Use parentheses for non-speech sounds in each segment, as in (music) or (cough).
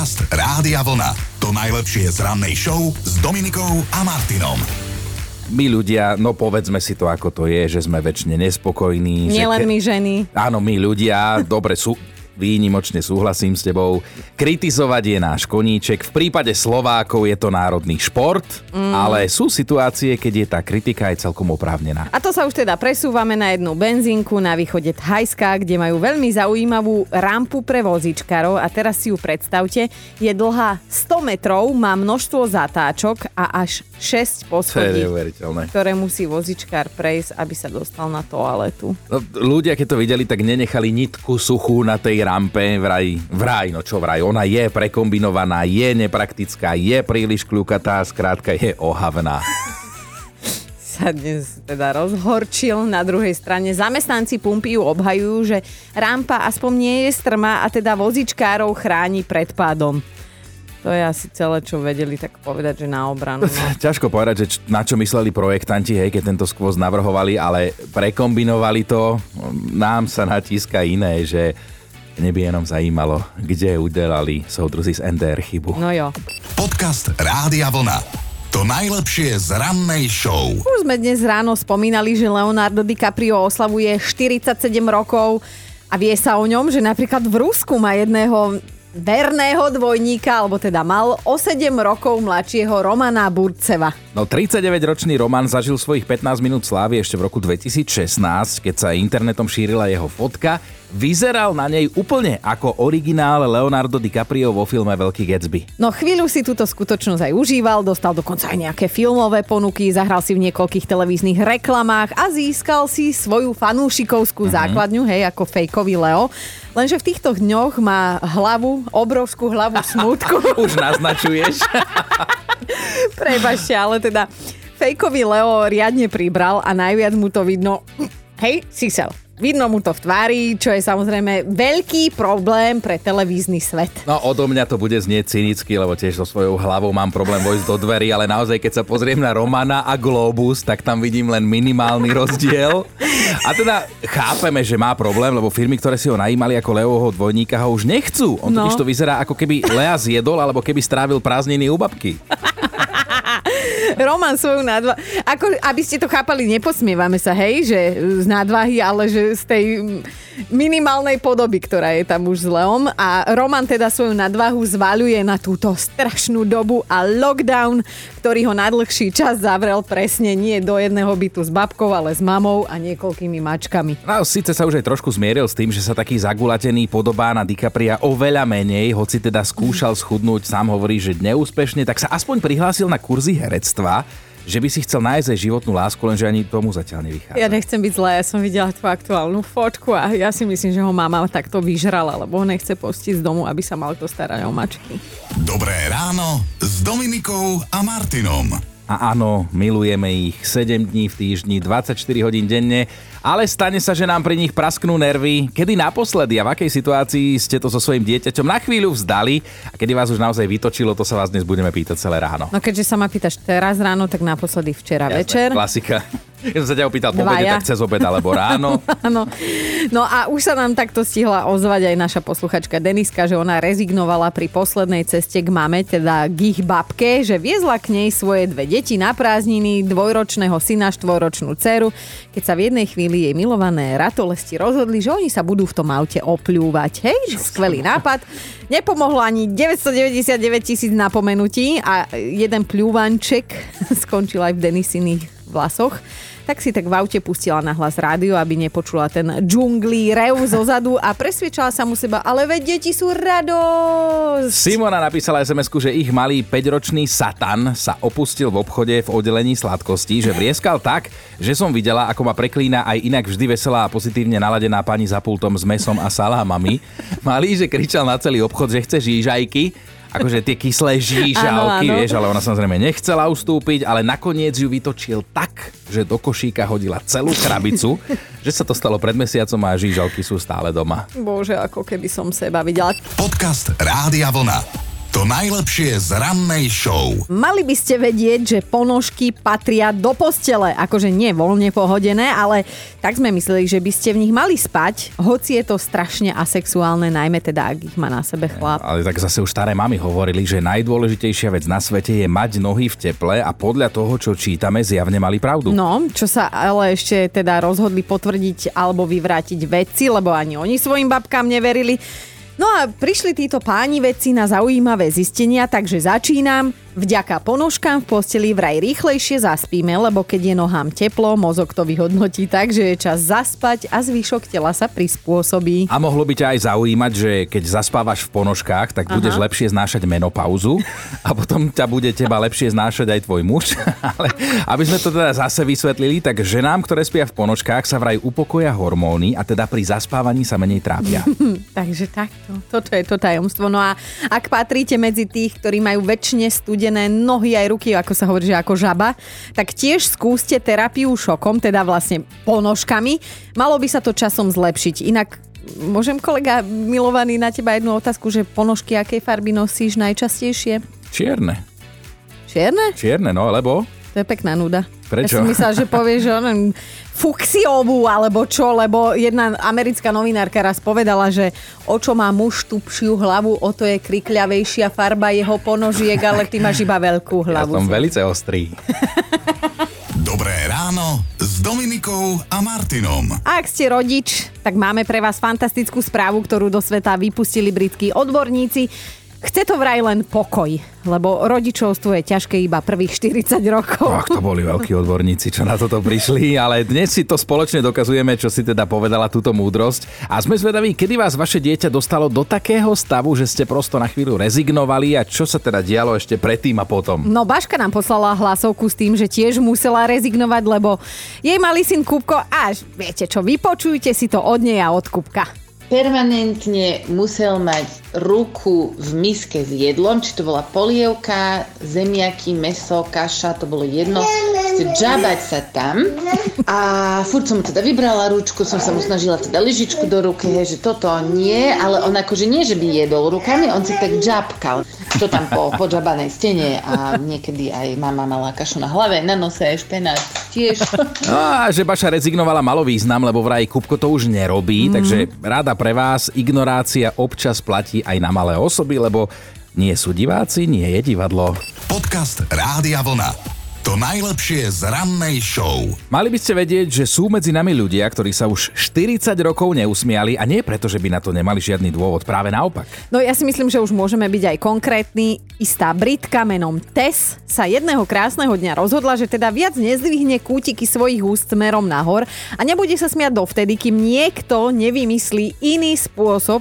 Podcast Rádia Vlna. To najlepšie z rannej show s Dominikou a Martinom. My ľudia, no povedzme si to ako to je, že sme väčšine nespokojní. Nielen že my ženy. Áno, my ľudia, dobre sú, výnimočne súhlasím s tebou. Kritizovať je náš koníček. V prípade Slovákov je to národný šport, mm. ale sú situácie, keď je tá kritika aj celkom oprávnená. A to sa už teda presúvame na jednu benzínku na východe Thajska, kde majú veľmi zaujímavú rampu pre vozičkarov a teraz si ju predstavte. Je dlhá 100 metrov, má množstvo zatáčok a až 6 poschodí, ktoré musí vozičkár prejsť, aby sa dostal na toaletu. No, ľudia, keď to videli, tak nenechali nitku suchú na tej rampe, vraj, vraj, no čo vraj, ona je prekombinovaná, je nepraktická, je príliš kľukatá, skrátka je ohavná (laughs) sa dnes teda rozhorčil. Na druhej strane zamestnanci pumpy ju obhajujú, že rampa aspoň nie je strma a teda vozičkárov chráni pred pádom. To je asi celé, čo vedeli tak povedať, že na obranu. No. (laughs) Ťažko povedať, že na čo mysleli projektanti, hej, keď tento skvoz navrhovali, ale prekombinovali to. Nám sa natíska iné, že mne by jenom zajímalo, kde udelali soudruzi z NDR chybu. No jo. Podcast Rádia Vlna. To najlepšie z rannej show. Už sme dnes ráno spomínali, že Leonardo DiCaprio oslavuje 47 rokov a vie sa o ňom, že napríklad v Rusku má jedného verného dvojníka, alebo teda mal o 7 rokov mladšieho Romana Burceva. No 39-ročný Roman zažil svojich 15 minút slávy ešte v roku 2016, keď sa internetom šírila jeho fotka. Vyzeral na nej úplne ako originál Leonardo DiCaprio vo filme Veľký Gatsby. No chvíľu si túto skutočnosť aj užíval, dostal dokonca aj nejaké filmové ponuky, zahral si v niekoľkých televíznych reklamách a získal si svoju fanúšikovskú mm-hmm. základňu, hej, ako fejkový Leo. Lenže v týchto dňoch má hlavu, obrovskú hlavu (laughs) smutku. Už naznačuješ. (laughs) Prebažte, ale teda fejkový Leo riadne pribral a najviac mu to vidno. Hej, Sisel, Vidno mu to v tvári, čo je samozrejme veľký problém pre televízny svet. No odo mňa to bude znieť cynicky, lebo tiež so svojou hlavou mám problém vojsť do dverí, ale naozaj keď sa pozriem na Romana a Globus, tak tam vidím len minimálny rozdiel. A teda chápeme, že má problém, lebo firmy, ktoré si ho najímali ako Leoho dvojníka, ho už nechcú. On no. totiž to vyzerá ako keby Lea zjedol, alebo keby strávil prázdniny u babky. (laughs) Roman svoju nadva... Ako, aby ste to chápali, neposmievame sa, hej, že z nadvahy, ale že z tej minimálnej podoby, ktorá je tam už s Leom. A Roman teda svoju nadvahu zvaľuje na túto strašnú dobu a lockdown, ktorý ho na dlhší čas zavrel presne nie do jedného bytu s babkou, ale s mamou a niekoľkými mačkami. No, síce sa už aj trošku zmieril s tým, že sa taký zagulatený podobá na DiCapria oveľa menej, hoci teda skúšal schudnúť, sám hovorí, že neúspešne, tak sa aspoň prihlásil na kurzy herectva že by si chcel nájsť aj životnú lásku, lenže ani tomu zatiaľ nevychádza. Ja nechcem byť zlá, ja som videla tú aktuálnu fotku a ja si myslím, že ho mama takto vyžrala, lebo ho nechce postiť z domu, aby sa mal kto starať o mačky. Dobré ráno s Dominikou a Martinom. A áno, milujeme ich 7 dní v týždni, 24 hodín denne, ale stane sa, že nám pri nich prasknú nervy. Kedy naposledy a v akej situácii ste to so svojím dieťaťom na chvíľu vzdali a kedy vás už naozaj vytočilo, to sa vás dnes budeme pýtať celé ráno. No keďže sa ma pýtaš teraz ráno, tak naposledy včera Jasne, večer. Klasika. (laughs) Ja som sa ťa opýtal po obede, tak cez obed alebo ráno. (laughs) no. no a už sa nám takto stihla ozvať aj naša posluchačka Deniska, že ona rezignovala pri poslednej ceste k mame, teda k ich babke, že viezla k nej svoje dve deti na prázdniny, dvojročného syna, štvoročnú dceru, keď sa v jednej chvíli jej milované ratolesti rozhodli, že oni sa budú v tom aute opľúvať. Hej, skvelý nápad. Nepomohlo ani 999 tisíc napomenutí a jeden pľúvanček (laughs) skončil aj v Denisiných vlasoch tak si tak v aute pustila na hlas rádio, aby nepočula ten džunglí rev zo zadu a presviečala sa mu seba, ale veď deti sú radosť. Simona napísala sms že ich malý 5-ročný Satan sa opustil v obchode v oddelení sladkostí, že vrieskal tak, že som videla, ako ma preklína aj inak vždy veselá a pozitívne naladená pani za pultom s mesom a salámami. Malý, že kričal na celý obchod, že chce žížajky akože tie kyslé žížalky, vieš, ale ona samozrejme nechcela ustúpiť, ale nakoniec ju vytočil tak, že do košíka hodila celú krabicu, (laughs) že sa to stalo pred mesiacom a žížalky sú stále doma. Bože, ako keby som seba videla. Podcast Rádia Vlna. To najlepšie z rannej show. Mali by ste vedieť, že ponožky patria do postele. Akože nie voľne pohodené, ale tak sme mysleli, že by ste v nich mali spať, hoci je to strašne asexuálne, najmä teda, ak ich má na sebe chlap. Ale tak zase už staré mamy hovorili, že najdôležitejšia vec na svete je mať nohy v teple a podľa toho, čo čítame, zjavne mali pravdu. No, čo sa ale ešte teda rozhodli potvrdiť alebo vyvrátiť vedci, lebo ani oni svojim babkám neverili. No a prišli títo páni vedci na zaujímavé zistenia, takže začínam. Vďaka ponožkám v posteli vraj rýchlejšie zaspíme, lebo keď je nohám teplo, mozog to vyhodnotí tak, že je čas zaspať a zvyšok tela sa prispôsobí. A mohlo by ťa aj zaujímať, že keď zaspávaš v ponožkách, tak budeš Aha. lepšie znášať menopauzu (laughs) a potom ťa bude teba lepšie znášať aj tvoj muž. (laughs) Ale aby sme to teda zase vysvetlili, tak ženám, ktoré spia v ponožkách, sa vraj upokoja hormóny a teda pri zaspávaní sa menej trápia. (laughs) Takže takto. Toto je to tajomstvo. No a ak patríte medzi tých, ktorí majú väčšine studené nohy aj ruky, ako sa hovorí, že ako žaba, tak tiež skúste terapiu šokom, teda vlastne ponožkami. Malo by sa to časom zlepšiť. Inak môžem kolega milovaný na teba jednu otázku, že ponožky akej farby nosíš najčastejšie? Čierne. Čierne? Čierne, no, lebo To je pekná nuda. Prečo? Ja som myslela, že povieš, že onen fuxiovú alebo čo, lebo jedna americká novinárka raz povedala, že o čo má muž tupšiu hlavu, o to je krikľavejšia farba jeho ponožiek, ale ty máš iba veľkú ja hlavu. som velice ostrý. (laughs) Dobré ráno s Dominikou a Martinom. A ak ste rodič, tak máme pre vás fantastickú správu, ktorú do sveta vypustili britskí odborníci. Chce to vraj len pokoj, lebo rodičovstvo je ťažké iba prvých 40 rokov. Ach, to boli veľkí odborníci, čo na toto prišli, ale dnes si to spoločne dokazujeme, čo si teda povedala túto múdrosť. A sme zvedaví, kedy vás vaše dieťa dostalo do takého stavu, že ste prosto na chvíľu rezignovali a čo sa teda dialo ešte predtým a potom. No Baška nám poslala hlasovku s tým, že tiež musela rezignovať, lebo jej malý syn Kupko, až viete čo, vypočujte si to od nej a od Kupka. Permanentne musel mať ruku v miske s jedlom, či to bola polievka, zemiaky, meso, kaša, to bolo jedno. Chce džabať sa tam a furt som mu teda vybrala ručku, som sa mu snažila teda lyžičku do ruky, že toto nie, ale on akože nie, že by jedol rukami, on si tak džabkal. To tam po, po džabanej stene a niekedy aj mama mala kašu na hlave, na nose aj špenát tiež. No a že Baša rezignovala malo význam, lebo vraj Kupko to už nerobí, mm. takže rada pre vás, ignorácia občas platí aj na malé osoby, lebo nie sú diváci, nie je divadlo. Podcast Rádia Vlna. To najlepšie z rannej show. Mali by ste vedieť, že sú medzi nami ľudia, ktorí sa už 40 rokov neusmiali a nie preto, že by na to nemali žiadny dôvod, práve naopak. No ja si myslím, že už môžeme byť aj konkrétni. Istá Britka menom Tess sa jedného krásneho dňa rozhodla, že teda viac nezdvihne kútiky svojich úst smerom nahor a nebude sa smiať dovtedy, kým niekto nevymyslí iný spôsob,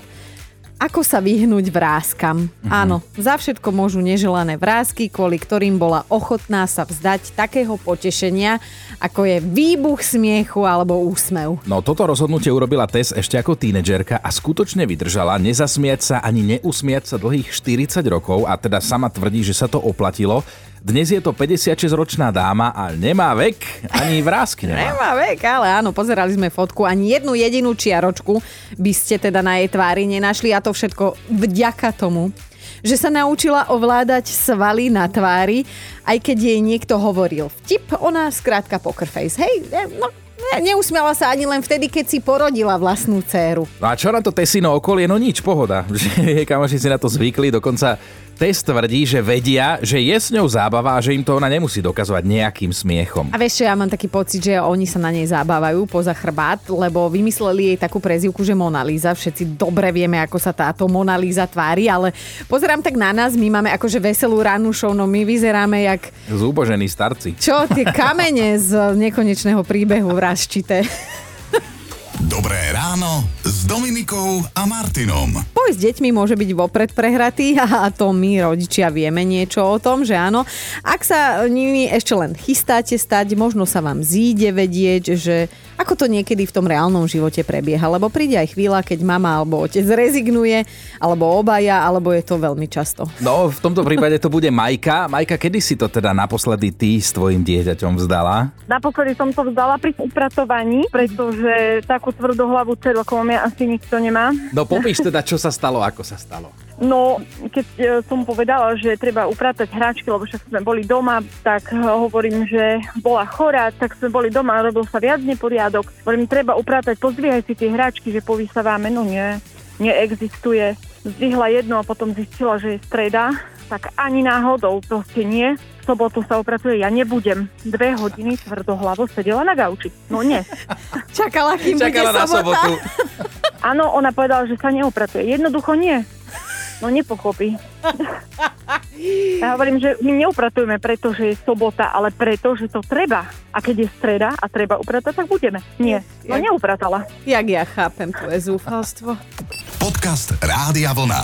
ako sa vyhnúť vrázkam. Mhm. Áno, za všetko môžu neželané vrázky, kvôli ktorým bola ochotná sa vzdať takého potešenia, ako je výbuch smiechu alebo úsmev. No toto rozhodnutie urobila Tess ešte ako tínedžerka a skutočne vydržala nezasmiať sa ani neusmiať sa dlhých 40 rokov a teda sama tvrdí, že sa to oplatilo. Dnes je to 56-ročná dáma a nemá vek, ani vrázky nemá. Nemá vek, ale áno, pozerali sme fotku. Ani jednu jedinú čiaročku by ste teda na jej tvári nenašli a to všetko vďaka tomu, že sa naučila ovládať svaly na tvári, aj keď jej niekto hovoril vtip, ona skrátka poker face. Hej, no, ne- neusmiala sa ani len vtedy, keď si porodila vlastnú dceru. No a čo na to Tesino okolie? No nič, pohoda. (laughs) Že kamoši si na to zvykli, dokonca Test tvrdí, že vedia, že je s ňou zábava a že im to ona nemusí dokazovať nejakým smiechom. A vieš čo, ja mám taký pocit, že oni sa na nej zábavajú poza chrbát, lebo vymysleli jej takú prezivku, že Mona Lisa. Všetci dobre vieme, ako sa táto Mona Lisa tvári, ale pozerám tak na nás, my máme akože veselú rannú show, no my vyzeráme jak Zúbožení starci. Čo, tie kamene z nekonečného príbehu vražčité. Dobré ráno s Dominikou a Martinom. Boj s deťmi môže byť vopred prehratý (laughs) a to my, rodičia, vieme niečo o tom, že áno. Ak sa nimi ešte len chystáte stať, možno sa vám zíde vedieť, že ako to niekedy v tom reálnom živote prebieha, lebo príde aj chvíľa, keď mama alebo otec rezignuje, alebo obaja, alebo je to veľmi často. No, v tomto prípade to bude Majka. Majka, kedy si to teda naposledy ty s tvojim dieťaťom vzdala? Naposledy som to vzdala pri upratovaní, pretože takú tvrdohlavú dceru, ako mám ja, asi nikto nemá. No popíš teda, čo sa stalo, ako sa stalo. No, keď e, som povedala, že treba upratať hráčky, lebo však sme boli doma, tak e, hovorím, že bola chorá, tak sme boli doma, robil sa viac neporiadok. Hovorím, treba upratať, pozdvíhaj si tie hráčky, že povysáváme. No nie, neexistuje. Zdvihla jedno a potom zistila, že je streda, tak ani náhodou, proste nie. V sobotu sa upratuje, ja nebudem. Dve hodiny tvrdohlavo sedela na gauči. No nie. (laughs) Čakala, kým Čakala bude na sobota. sobotu. (laughs) Áno, ona povedala, že sa neupratuje. Jednoducho nie. No nepochopí. (laughs) Ja hovorím, že my neupratujeme preto, že je sobota, ale preto, že to treba. A keď je streda a treba upratať, tak budeme. Nie. No neupratala. Jak ja chápem tvoje zúfalstvo. Podcast Rádia Vlna.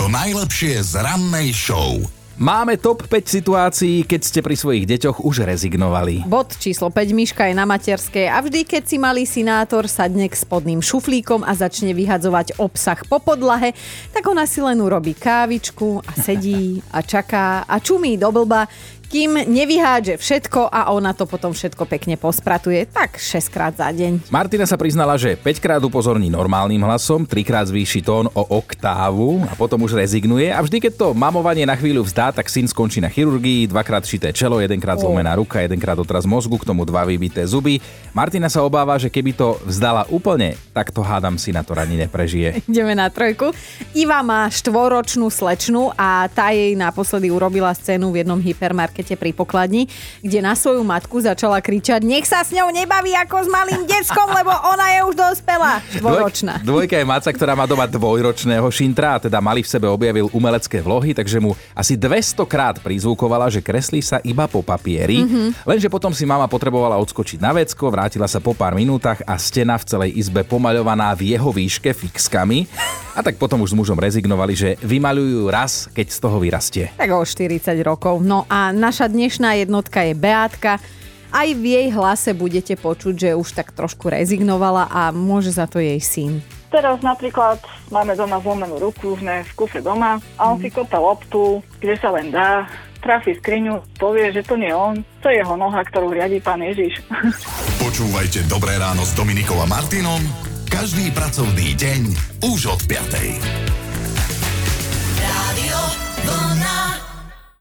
To najlepšie z rannej show. Máme top 5 situácií, keď ste pri svojich deťoch už rezignovali. Bod číslo 5. Miška je na materskej a vždy, keď si malý sinátor sadne k spodným šuflíkom a začne vyhadzovať obsah po podlahe, tak ona si len urobí kávičku a sedí a čaká a čumí do blba, kým nevyhádže všetko a ona to potom všetko pekne pospratuje. Tak 6 krát za deň. Martina sa priznala, že 5 krát upozorní normálnym hlasom, 3 krát zvýši tón o oktávu a potom už rezignuje a vždy, keď to mamovanie na chvíľu vzdá, tak syn skončí na chirurgii, dvakrát šité čelo, jedenkrát zlomená ruka, jedenkrát otraz mozgu, k tomu dva vybité zuby. Martina sa obáva, že keby to vzdala úplne, tak to hádam si na to ani neprežije. (laughs) Ideme na trojku. Iva má štvoročnú slečnu a tá jej naposledy urobila scénu v jednom hypermarkete pri pokladni, kde na svoju matku začala kričať nech sa s ňou nebaví ako s malým deckom, lebo ona je už dospelá. Štvoročná. Dvoj, dvojka je maca, ktorá má doma dvojročného šintra teda mali v sebe objavil umelecké vlohy, takže mu asi 200 krát prizvukovala, že kreslí sa iba po papieri. Mm-hmm. Lenže potom si mama potrebovala odskočiť na vecko, vrátila sa po pár minútach a stena v celej izbe pomaľovaná v jeho výške fixkami. A tak potom už s mužom rezignovali, že vymaľujú raz, keď z toho vyrastie. Tak o 40 rokov. No a naša dnešná jednotka je Beátka. Aj v jej hlase budete počuť, že už tak trošku rezignovala a môže za to jej syn. Teraz napríklad máme doma zlomenú ruku, sme v kufre doma a on si kope loptu, kde sa len dá, trafi skriňu, povie, že to nie on, to je jeho noha, ktorú riadí pán Ježiš. (laughs) Počúvajte Dobré ráno s Dominikou a Martinom každý pracovný deň už od 5.